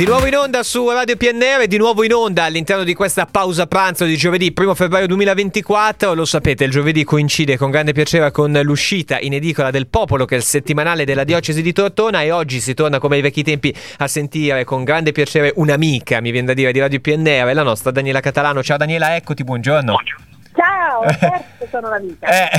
Di nuovo in onda su Radio PNR, di nuovo in onda all'interno di questa pausa pranzo di giovedì 1 febbraio 2024. Lo sapete, il giovedì coincide con grande piacere con l'uscita in edicola del Popolo, che è il settimanale della diocesi di Tortona. E oggi si torna come ai vecchi tempi a sentire con grande piacere un'amica, mi viene da dire, di Radio PNR, la nostra Daniela Catalano. Ciao Daniela, eccoti, buongiorno. Buongiorno. Ciao, certo sono un'amica, eh.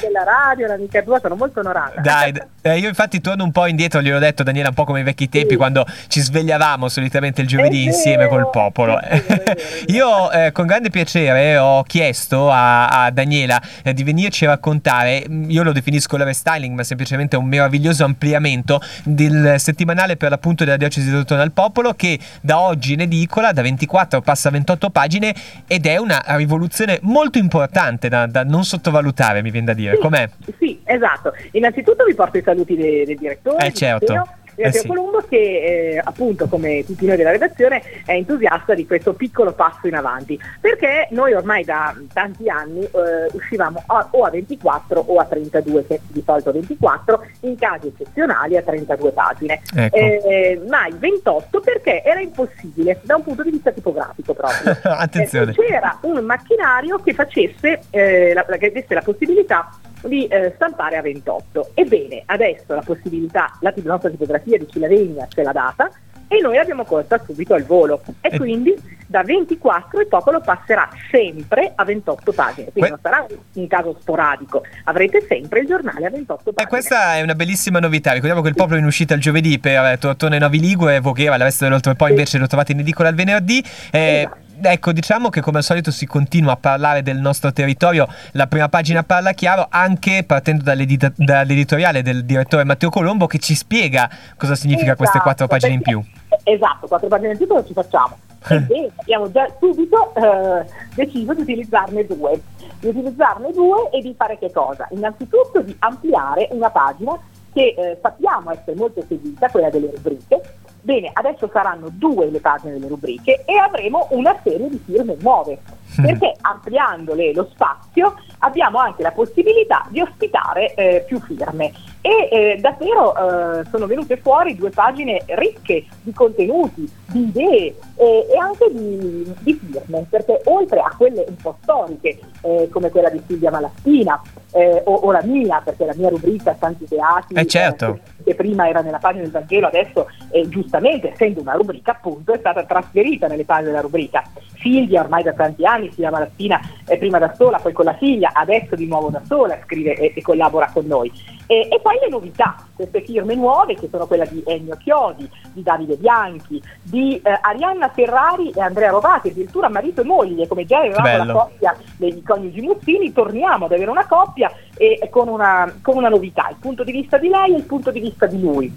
della radio, un'amica tua, sono molto onorata. Dai, eh, io infatti torno un po' indietro, gliel'ho detto Daniela, un po' come i vecchi tempi, sì. quando ci svegliavamo solitamente il giovedì insieme col popolo. io eh, con grande piacere ho chiesto a, a Daniela eh, di venirci a raccontare, io lo definisco la restyling, ma semplicemente un meraviglioso ampliamento del settimanale per l'appunto della diocesi di Tortona al Popolo, che da oggi in edicola, da 24 passa a 28 pagine, ed è una rivoluzione molto importante da, da non sottovalutare, mi viene da dire. Sì, Com'è? Sì, esatto. Innanzitutto vi porto i saluti dei, dei direttori. Eh certo. Eh sì. Colombo che eh, appunto come tutti noi della redazione è entusiasta di questo piccolo passo in avanti perché noi ormai da tanti anni eh, uscivamo a, o a 24 o a 32 di solito 24 in casi eccezionali a 32 pagine ecco. eh, mai 28 perché era impossibile da un punto di vista tipografico proprio attenzione eh, c'era un macchinario che facesse eh, la, che desse la possibilità di eh, stampare a 28. Ebbene, adesso la possibilità, la nostra tipografia di Cilavegna ce l'ha data e noi l'abbiamo colta subito al volo. E, e quindi da 24 il popolo passerà sempre a 28 pagine, quindi que- non sarà un caso sporadico, avrete sempre il giornale a 28 pagine. E questa è una bellissima novità, ricordiamo che il popolo è in uscita il giovedì per Tortone Novi Ligure, Voghera, la resto dell'oltre poi invece lo trovate in edicola il venerdì. Eh, esatto ecco, diciamo che come al solito si continua a parlare del nostro territorio, la prima pagina parla chiaro, anche partendo dall'editoriale del direttore Matteo Colombo che ci spiega cosa significa esatto, queste quattro pagine in più. Esatto, quattro pagine in più cosa ci facciamo? Ebbene, abbiamo già subito eh, deciso di utilizzarne due, di utilizzarne due e di fare che cosa? Innanzitutto di ampliare una pagina che eh, sappiamo essere molto seguita, quella delle rubriche, Bene, adesso saranno due le pagine delle rubriche e avremo una serie di firme nuove, perché ampliandole lo spazio abbiamo anche la possibilità di ospitare eh, più firme. E eh, davvero eh, sono venute fuori due pagine ricche di contenuti, di idee e anche di, di, firme, perché oltre a quelle un po' storiche, eh, come quella di Silvia Malaspina, eh, o, o, la mia, perché la mia rubrica Santi Beati, eh certo. eh, che prima era nella pagina del Vangelo, adesso eh, giustamente, essendo una rubrica, appunto, è stata trasferita nelle pagine della rubrica. Silvia ormai da tanti anni si chiama Laspina eh, prima da sola, poi con la figlia, adesso di nuovo da sola, scrive e, e collabora con noi. E, e, poi le novità, queste firme nuove che sono quella di Ennio Chiodi, di Davide Bianchi, di eh, Arianna Ferrari e Andrea Rovati, addirittura marito e moglie, come già avevamo la coppia dei coniugi Muzzini, torniamo ad avere una coppia e, con, una, con una novità, il punto di vista di lei e il punto di vista di lui.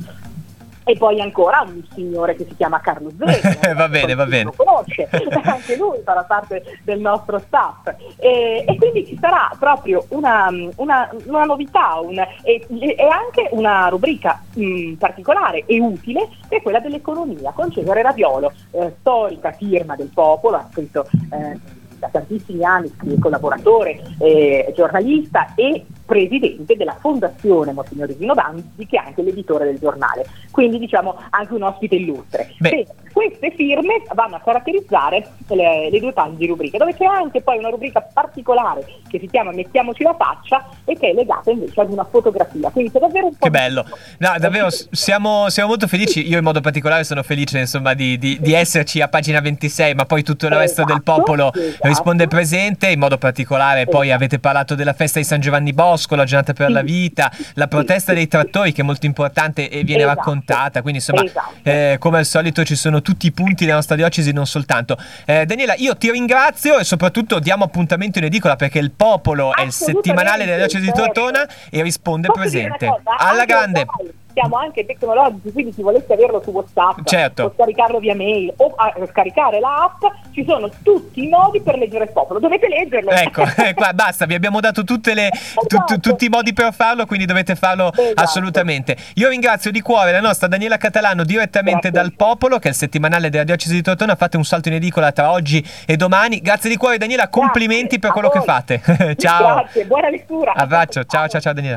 E poi ancora un signore che si chiama Carlo Zveglia. va bene, va bene. Lo conosce, anche lui farà parte del nostro staff. E, e quindi ci sarà proprio una, una, una novità un, e, e, anche una rubrica mh, particolare e utile che è quella dell'economia con Cesare Raviolo, eh, storica firma del popolo, ha scritto... Eh, da tantissimi anni collaboratore, eh, giornalista e presidente della fondazione Monsignore Gino Danzi che è anche l'editore del giornale, quindi diciamo anche un ospite illustre. Beh. Queste firme vanno a caratterizzare le, le, due pagine di rubrica, dove c'è anche poi una rubrica particolare che si chiama Mettiamoci la faccia e che è legata invece ad una fotografia, quindi c'è davvero un po' Che bello, no davvero siamo, siamo, molto felici, io in modo particolare sono felice insomma di, di, di esserci a pagina 26, ma poi tutto il resto del esatto, popolo esatto. risponde presente, in modo particolare esatto. poi avete parlato della festa di San Giovanni Bosco, Bosco, la giornata per la vita, la protesta dei trattori che è molto importante e viene esatto. raccontata, quindi insomma esatto. eh, come al solito ci sono tutti i punti della nostra diocesi, non soltanto. Eh, Daniela, io ti ringrazio e soprattutto diamo appuntamento in edicola perché il popolo è il settimanale della diocesi di Tortona e risponde Posso presente. Alla grande. Vai siamo anche tecnologici, quindi se volesse averlo su WhatsApp certo. o scaricarlo via mail o a, scaricare l'app, ci sono tutti i modi per leggere il popolo. Dovete leggerlo. Ecco, eh, qua, basta, vi abbiamo dato le, esatto. tu, tutti i modi per farlo, quindi dovete farlo esatto. assolutamente. Io ringrazio di cuore la nostra Daniela Catalano direttamente Grazie. dal Popolo, che è il settimanale della Diocesi di Tortona. Fate un salto in edicola tra oggi e domani. Grazie di cuore Daniela, complimenti Grazie. per quello che fate. ciao. Grazie, buona lettura. Abbraccio, ciao ciao ciao Daniela.